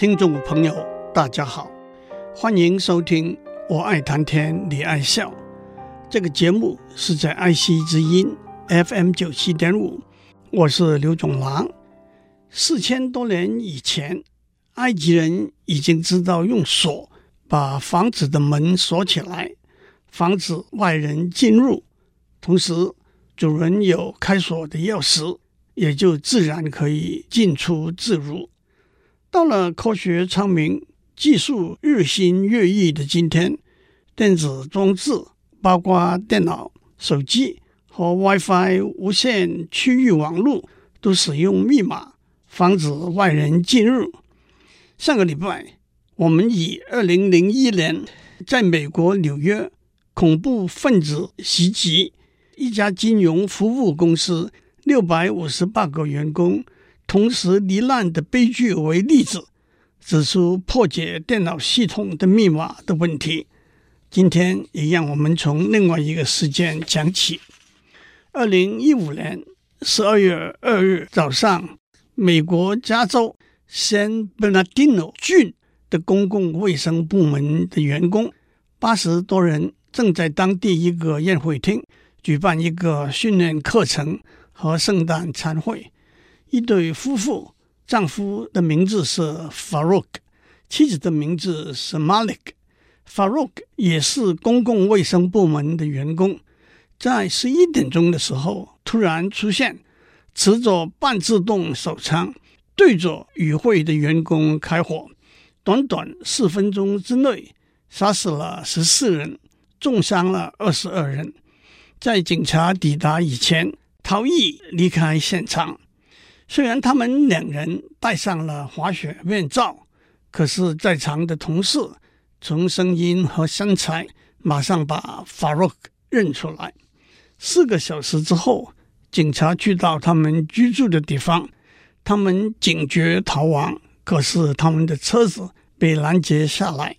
听众朋友，大家好，欢迎收听《我爱谈天，你爱笑》这个节目，是在爱惜之音 FM 九七点五，我是刘总郎。四千多年以前，埃及人已经知道用锁把房子的门锁起来，防止外人进入。同时，主人有开锁的钥匙，也就自然可以进出自如。到了科学昌明、技术日新月异的今天，电子装置包括电脑、手机和 WiFi 无线区域网络都使用密码。防止外人进入。上个礼拜，我们以二零零一年在美国纽约恐怖分子袭击一家金融服务公司六百五十八个员工同时罹难的悲剧为例子，指出破解电脑系统的密码的问题。今天也让我们从另外一个事件讲起。二零一五年十二月二日早上。美国加州 San Bernardino 郡的公共卫生部门的员工八十多人正在当地一个宴会厅举办一个训练课程和圣诞餐会。一对夫妇，丈夫的名字是 Farouk，妻子的名字是 Malik。Farouk 也是公共卫生部门的员工，在十一点钟的时候突然出现。持着半自动手枪对着与会的员工开火，短短四分钟之内杀死了十四人，重伤了二十二人。在警察抵达以前，逃逸离开现场。虽然他们两人戴上了滑雪面罩，可是，在场的同事从声音和身材马上把 Farouk 认出来。四个小时之后。警察去到他们居住的地方，他们警觉逃亡，可是他们的车子被拦截下来，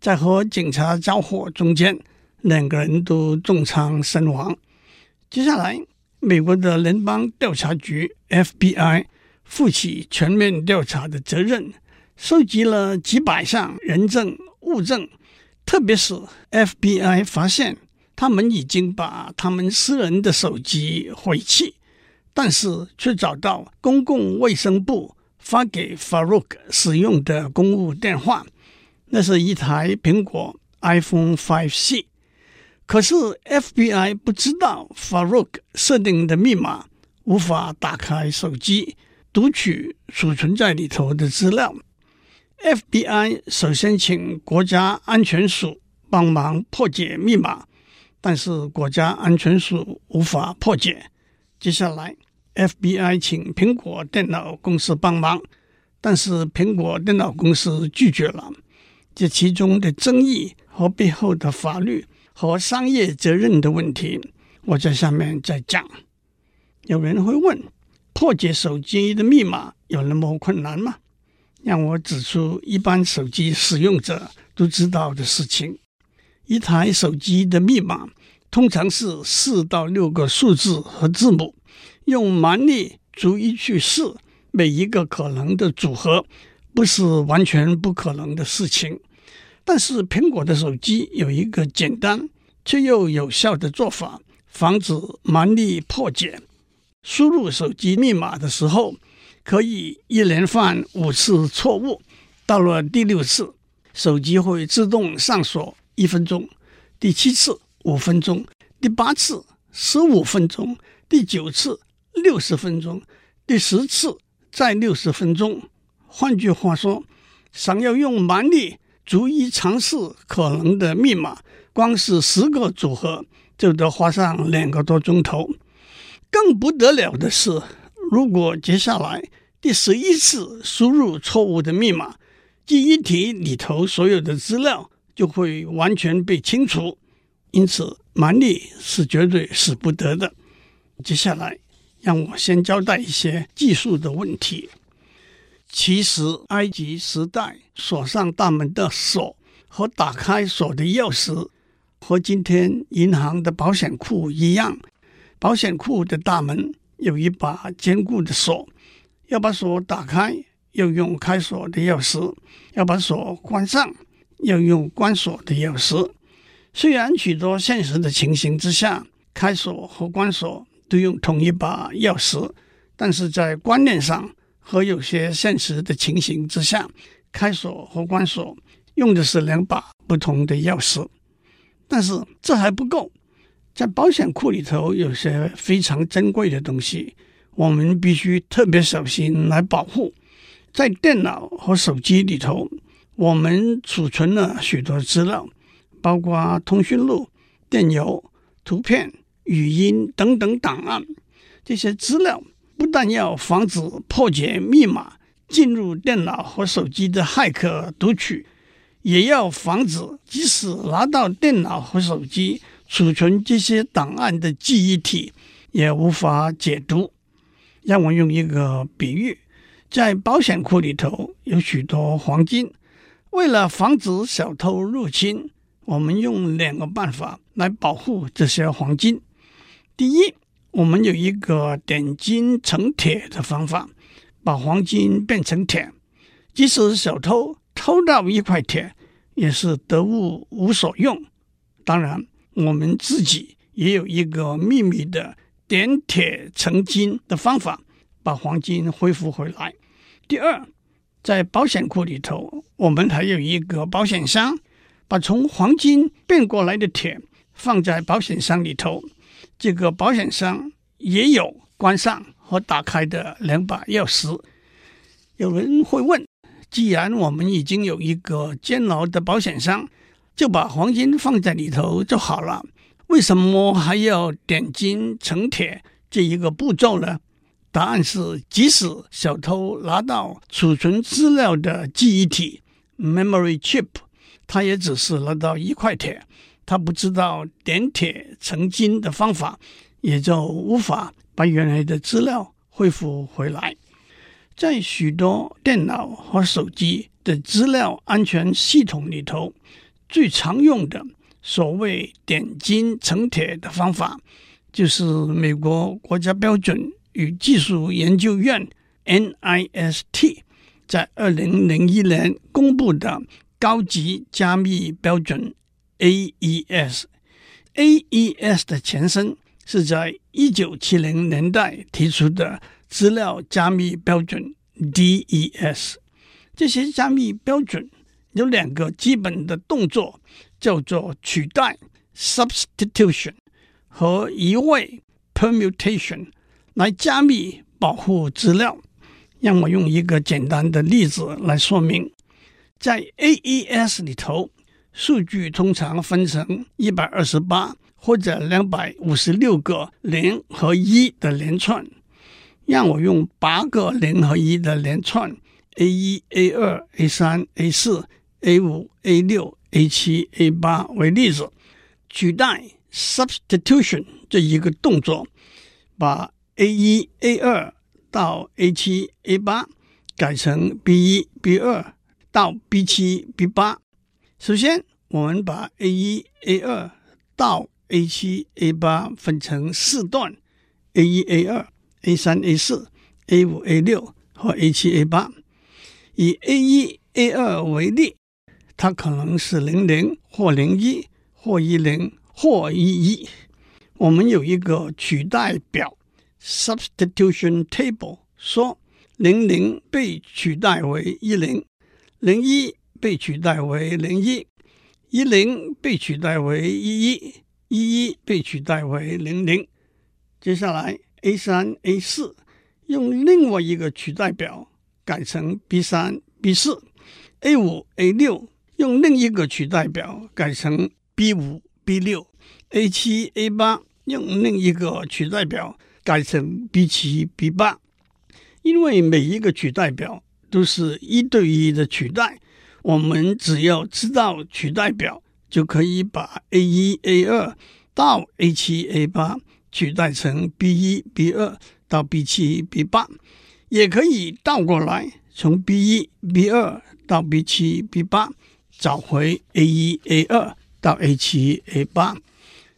在和警察交火中间，两个人都重伤身亡。接下来，美国的联邦调查局 FBI 负起全面调查的责任，收集了几百项人证物证，特别是 FBI 发现。他们已经把他们私人的手机毁弃，但是却找到公共卫生部发给 Farouk 使用的公务电话，那是一台苹果 iPhone 5C。可是 FBI 不知道 Farouk 设定的密码，无法打开手机读取储存在里头的资料。FBI 首先请国家安全署帮忙破解密码。但是国家安全署无法破解。接下来，FBI 请苹果电脑公司帮忙，但是苹果电脑公司拒绝了。这其中的争议和背后的法律和商业责任的问题，我在下面再讲。有人会问：破解手机的密码有那么困难吗？让我指出一般手机使用者都知道的事情。一台手机的密码通常是四到六个数字和字母，用蛮力逐一去试每一个可能的组合，不是完全不可能的事情。但是苹果的手机有一个简单却又有效的做法，防止蛮力破解。输入手机密码的时候，可以一连犯五次错误，到了第六次，手机会自动上锁。一分钟，第七次五分钟，第八次十五分钟，第九次六十分钟，第十次再六十分钟。换句话说，想要用蛮力逐一尝试可能的密码，光是十个组合就得花上两个多钟头。更不得了的是，如果接下来第十一次输入错误的密码，记忆体里头所有的资料。就会完全被清除，因此蛮力是绝对使不得的。接下来，让我先交代一些技术的问题。其实，埃及时代锁上大门的锁和打开锁的钥匙，和今天银行的保险库一样。保险库的大门有一把坚固的锁，要把锁打开，要用开锁的钥匙，要把锁关上，要用关锁的钥匙。虽然许多现实的情形之下，开锁和关锁都用同一把钥匙，但是在观念上和有些现实的情形之下，开锁和关锁用的是两把不同的钥匙。但是这还不够，在保险库里头有些非常珍贵的东西，我们必须特别小心来保护。在电脑和手机里头，我们储存了许多资料，包括通讯录、电邮、图片、语音等等档案。这些资料不但要防止破解密码进入电脑和手机的骇客读取，也要防止即使拿到电脑和手机储存这些档案的记忆体也无法解读。让我用一个比喻。在保险库里头有许多黄金，为了防止小偷入侵，我们用两个办法来保护这些黄金。第一，我们有一个点金成铁的方法，把黄金变成铁，即使小偷偷到一块铁，也是得物无所用。当然，我们自己也有一个秘密的点铁成金的方法。把黄金恢复回来。第二，在保险库里头，我们还有一个保险箱，把从黄金变过来的铁放在保险箱里头。这个保险箱也有关上和打开的两把钥匙。有人会问：既然我们已经有一个坚牢的保险箱，就把黄金放在里头就好了，为什么还要点金成铁这一个步骤呢？答案是，即使小偷拿到储存资料的记忆体 （memory chip），他也只是拿到一块铁，他不知道点铁成金的方法，也就无法把原来的资料恢复回来。在许多电脑和手机的资料安全系统里头，最常用的所谓点金成铁的方法，就是美国国家标准。与技术研究院 （NIST） 在二零零一年公布的高级加密标准 AES。AES 的前身是在一九七零年代提出的资料加密标准 DES。这些加密标准有两个基本的动作，叫做取代 （substitution） 和移位 （permutation）。来加密保护资料，让我用一个简单的例子来说明。在 AES 里头，数据通常分成一百二十八或者两百五十六个零和一的连串。让我用八个零和一的连串 A 一、A 二、A 三、A 四、A 五、A 六、A 七、A 八为例子，取代 substitution 这一个动作，把 A 一、A 二到 A 七、A 八改成 B 一、B 二到 B 七、B 八。首先，我们把 A 一、A 二到 A 七、A 八分成四段：A 一、A 二、A 三、A 四、A 五、A 六和 A 七、A 八。以 A 一、A 二为例，它可能是零零或零一或一零或一一。我们有一个取代表。Substitution table 说，零零被取代为一零，零一被取代为零一，一零被取代为一一，一一被取代为零零。接下来 A 三 A 四用另外一个取代表改成 B 三 B 四，A 五 A 六用另一个取代表改成 B 五 B 六，A 七 A 八用另一个取代表。改成 B 七 B 八，因为每一个取代表都是一对一的取代，我们只要知道取代表，就可以把 A 一 A 二到 A 七 A 八取代成 B 一 B 二到 B 七 B 八，也可以倒过来，从 B 一 B 二到 B 七 B 八找回 A 一 A 二到 A 七 A 八。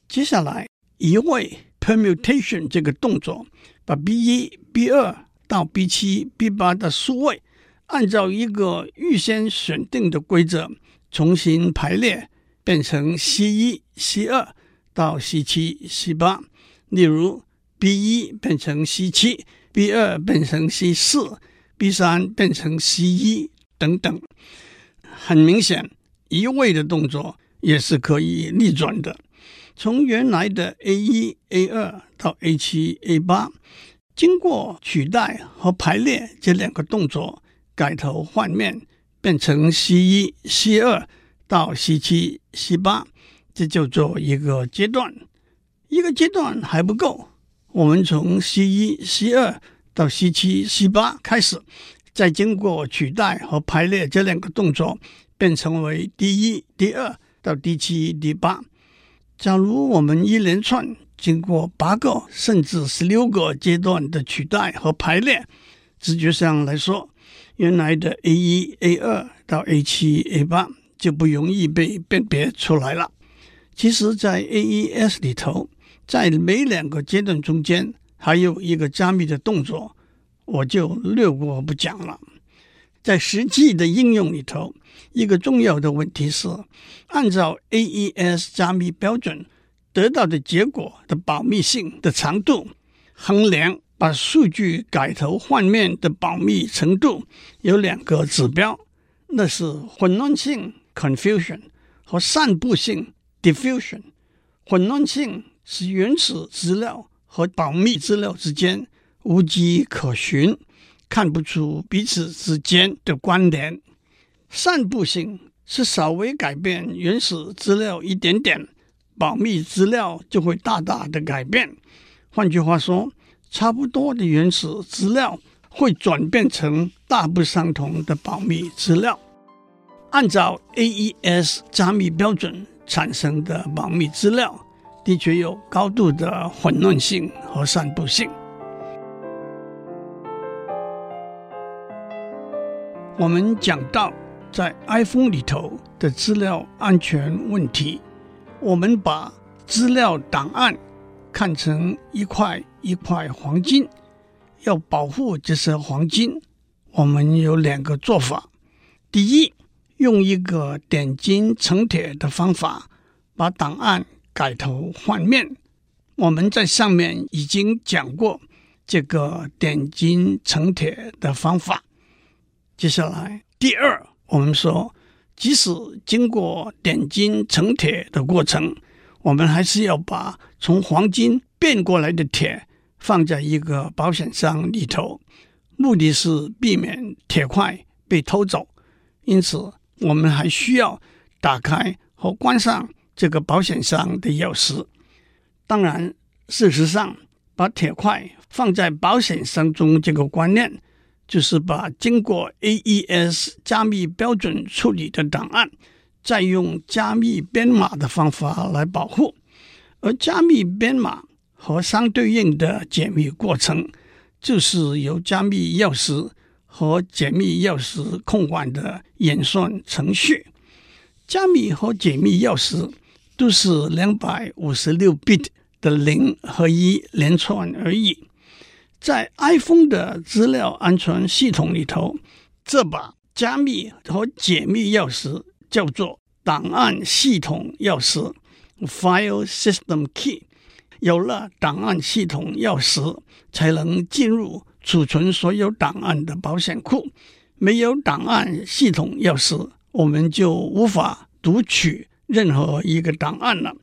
接下来移位。Permutation 这个动作，把 B 一、B 二到 B 七、B 八的数位按照一个预先选定的规则重新排列，变成 C 一、C 二到 C 七、C 八。例如，B 一变成 C 七，B 二变成 C 四，B 三变成 C 一等等。很明显，移位的动作也是可以逆转的。从原来的 A 一、A 二到 A 七、A 八，经过取代和排列这两个动作，改头换面变成 C 一、C 二到 C 七、C 八，这叫做一个阶段。一个阶段还不够，我们从 C 一、C 二到 C 七、C 八开始，再经过取代和排列这两个动作，变成为 D 一、D 二到 D 七、D 八。假如我们一连串经过八个甚至十六个阶段的取代和排列，直觉上来说，原来的 A 一、A 二到 A 七、A 八就不容易被辨别出来了。其实，在 AES 里头，在每两个阶段中间还有一个加密的动作，我就略过不讲了。在实际的应用里头，一个重要的问题是，按照 AES 加密标准得到的结果的保密性的长度，衡量把数据改头换面的保密程度，有两个指标，那是混乱性 （confusion） 和散布性 （diffusion）。混乱性是原始资料和保密资料之间无迹可寻。看不出彼此之间的关联，散布性是稍微改变原始资料一点点，保密资料就会大大的改变。换句话说，差不多的原始资料会转变成大不相同的保密资料。按照 AES 加密标准产生的保密资料，的确有高度的混乱性和散布性。我们讲到在 iPhone 里头的资料安全问题，我们把资料档案看成一块一块黄金，要保护这些黄金，我们有两个做法：第一，用一个点金成铁的方法把档案改头换面。我们在上面已经讲过这个点金成铁的方法。接下来，第二，我们说，即使经过点金成铁的过程，我们还是要把从黄金变过来的铁放在一个保险箱里头，目的是避免铁块被偷走。因此，我们还需要打开和关上这个保险箱的钥匙。当然，事实上，把铁块放在保险箱中这个观念。就是把经过 AES 加密标准处理的档案，再用加密编码的方法来保护，而加密编码和相对应的解密过程，就是由加密钥匙和解密钥匙控管的演算程序。加密和解密钥匙都是两百五十六 bit 的零和一连串而已。在 iPhone 的资料安全系统里头，这把加密和解密钥匙叫做档案系统钥匙 （File System Key）。有了档案系统钥匙，才能进入储存所有档案的保险库。没有档案系统钥匙，我们就无法读取任何一个档案了。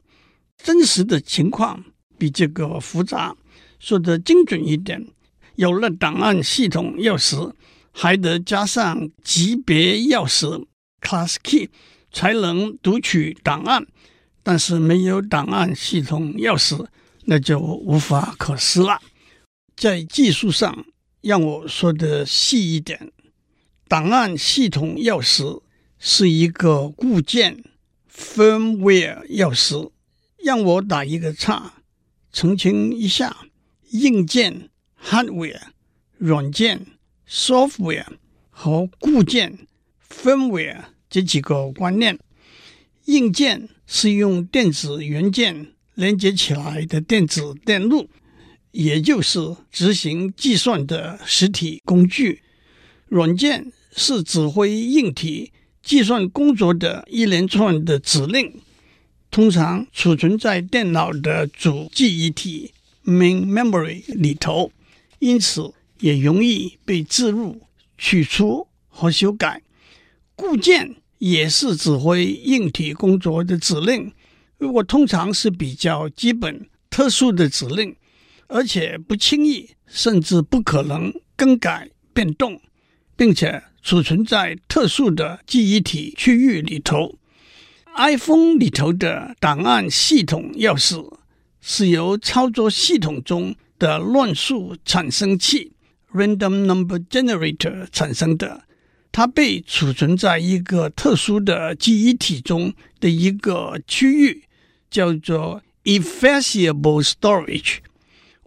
真实的情况比这个复杂。说得精准一点，有了档案系统钥匙，还得加上级别钥匙 （class key） 才能读取档案。但是没有档案系统钥匙，那就无法可施了。在技术上，让我说的细一点，档案系统钥匙是一个固件 （firmware） 钥匙。让我打一个叉，澄清一下。硬件 （hardware）、软件 （software） 和固件 （firmware） 这几个观念。硬件是用电子元件连接起来的电子电路，也就是执行计算的实体工具。软件是指挥硬体计算工作的一连串的指令，通常储存在电脑的主记忆体 （main memory） 里头，因此也容易被置入、取出和修改。固件也是指挥硬体工作的指令，如果通常是比较基本、特殊的指令，而且不轻易，甚至不可能更改变动，并且储存在特殊的记忆体区域里头。iPhone 里头的档案系统钥匙是由操作系统中的乱数产生器 （Random Number Generator） 产生的。它被储存在一个特殊的记忆体中的一个区域，叫做 Effaceable Storage。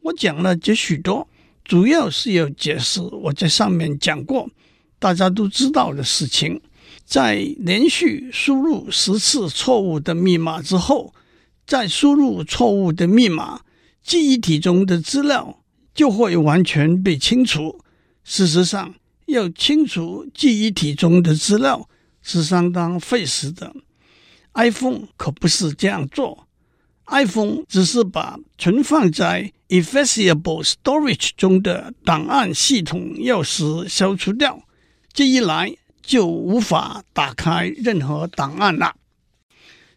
我讲了这许多，主要是要解释我在上面讲过大家都知道的事情。在连续输入十次错误的密码之后，再输入错误的密码，记忆体中的资料就会完全被清除。事实上，要清除记忆体中的资料是相当费时的。iPhone 可不是这样做，iPhone 只是把存放在 Effaceable Storage 中的档案系统钥匙消除掉，这一来就无法打开任何档案了。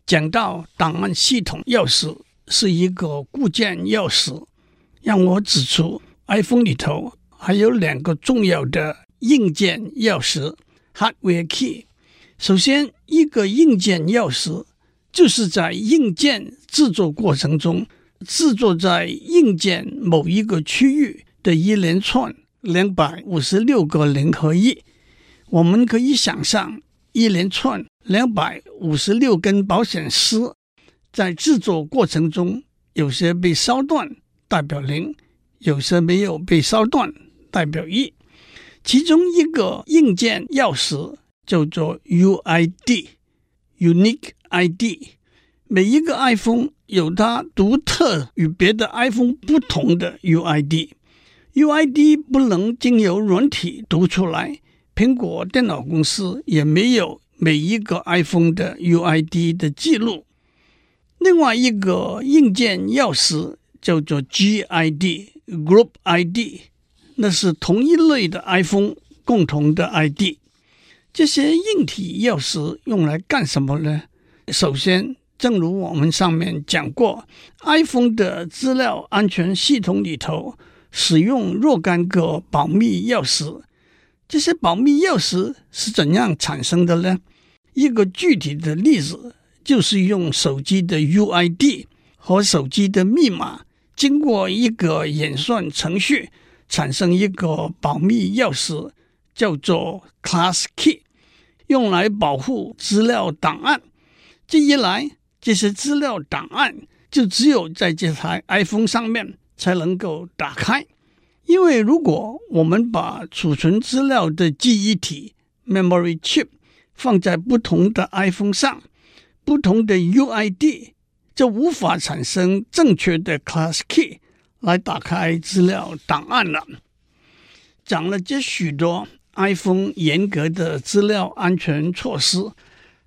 讲到档案系统钥匙是一个固件钥匙，让我指出 iPhone 里头还有两个重要的。硬件钥匙 （hardware key），首先，一个硬件钥匙就是在硬件制作过程中制作在硬件某一个区域的一连串两百五十六个零和一。我们可以想象，一连串两百五十六根保险丝在制作过程中，有些被烧断，代表零；有些没有被烧断，代表一。其中一个硬件钥匙叫做 UID（Unique ID）。每一个 iPhone 有它独特与别的 iPhone 不同的 UID。UID 不能经由软体读出来，苹果电脑公司也没有每一个 iPhone 的 UID 的记录。另外一个硬件钥匙叫做 GID（Group ID）。那是同一类的 iPhone 共同的 ID。这些硬体钥匙用来干什么呢？首先，正如我们上面讲过，iPhone 的资料安全系统里头使用若干个保密钥匙。这些保密钥匙是怎样产生的呢？一个具体的例子就是用手机的 UID 和手机的密码，经过一个演算程序。产生一个保密钥匙，叫做 Class Key，用来保护资料档案。这一来，这些资料档案就只有在这台 iPhone 上面才能够打开。因为如果我们把储存资料的记忆体 Memory Chip 放在不同的 iPhone 上，不同的 UID 就无法产生正确的 Class Key。来打开资料档案了。讲了这许多 iPhone 严格的资料安全措施，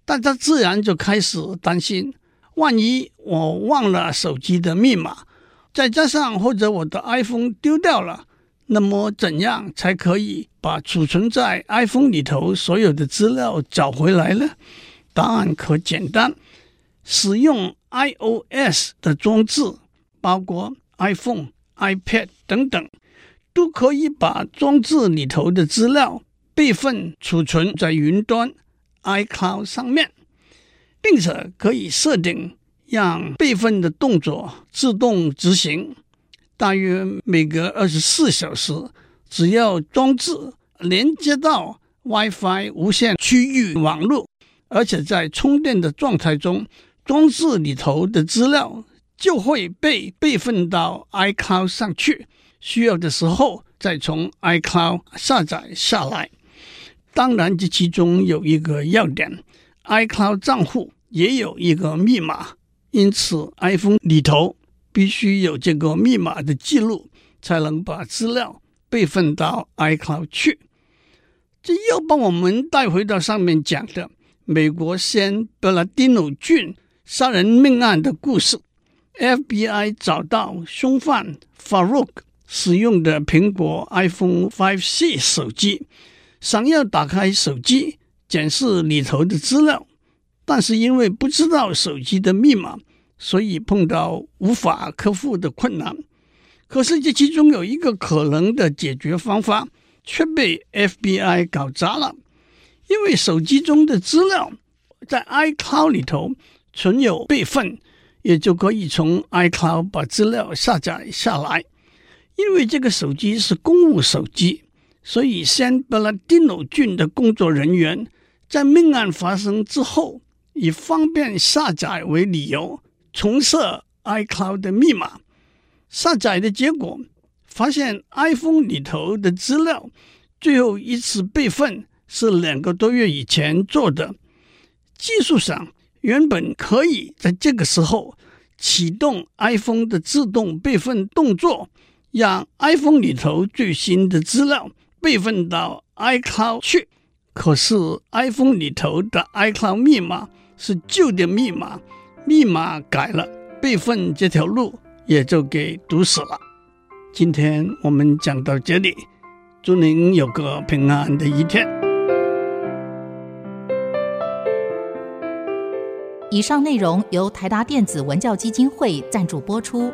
大家自然就开始担心：万一我忘了手机的密码，再加上或者我的 iPhone 丢掉了，那么怎样才可以把储存在 iPhone 里头所有的资料找回来呢？答案可简单：使用 iOS 的装置，包括。iPhone、iPad 等等，都可以把装置里头的资料备份储存在云端 iCloud 上面，并且可以设定让备份的动作自动执行。大约每隔二十四小时，只要装置连接到 WiFi 无线区域网络，而且在充电的状态中，装置里头的资料。就会被备份到 iCloud 上去，需要的时候再从 iCloud 下载下来。当然，这其中有一个要点，iCloud 账户也有一个密码，因此 iPhone 里头必须有这个密码的记录，才能把资料备份到 iCloud 去。这又把我们带回到上面讲的美国圣伯纳迪诺郡杀人命案的故事。FBI 找到凶犯 Farook 使用的苹果 iPhone 5C 手机，想要打开手机检视里头的资料，但是因为不知道手机的密码，所以碰到无法克服的困难。可是这其中有一个可能的解决方法，却被 FBI 搞砸了，因为手机中的资料在 iCloud 里头存有备份，也就可以从 iCloud 把资料下载下来。因为这个手机是公务手机，所以 San Bernardino 郡的工作人员在命案发生之后，以方便下载为理由，重设 iCloud 的密码。下载的结果发现，iPhone 里头的资料最后一次备份是两个多月以前做的。技术上原本可以在这个时候启动 iPhone 的自动备份动作。让 iPhone 里头最新的资料备份到 iCloud 去，可是 iPhone 里头的 iCloud 密码是旧的密码，密码改了，备份这条路也就给堵死了。今天我们讲到这里，祝您有个平安的一天。以上内容由台达电子文教基金会赞助播出。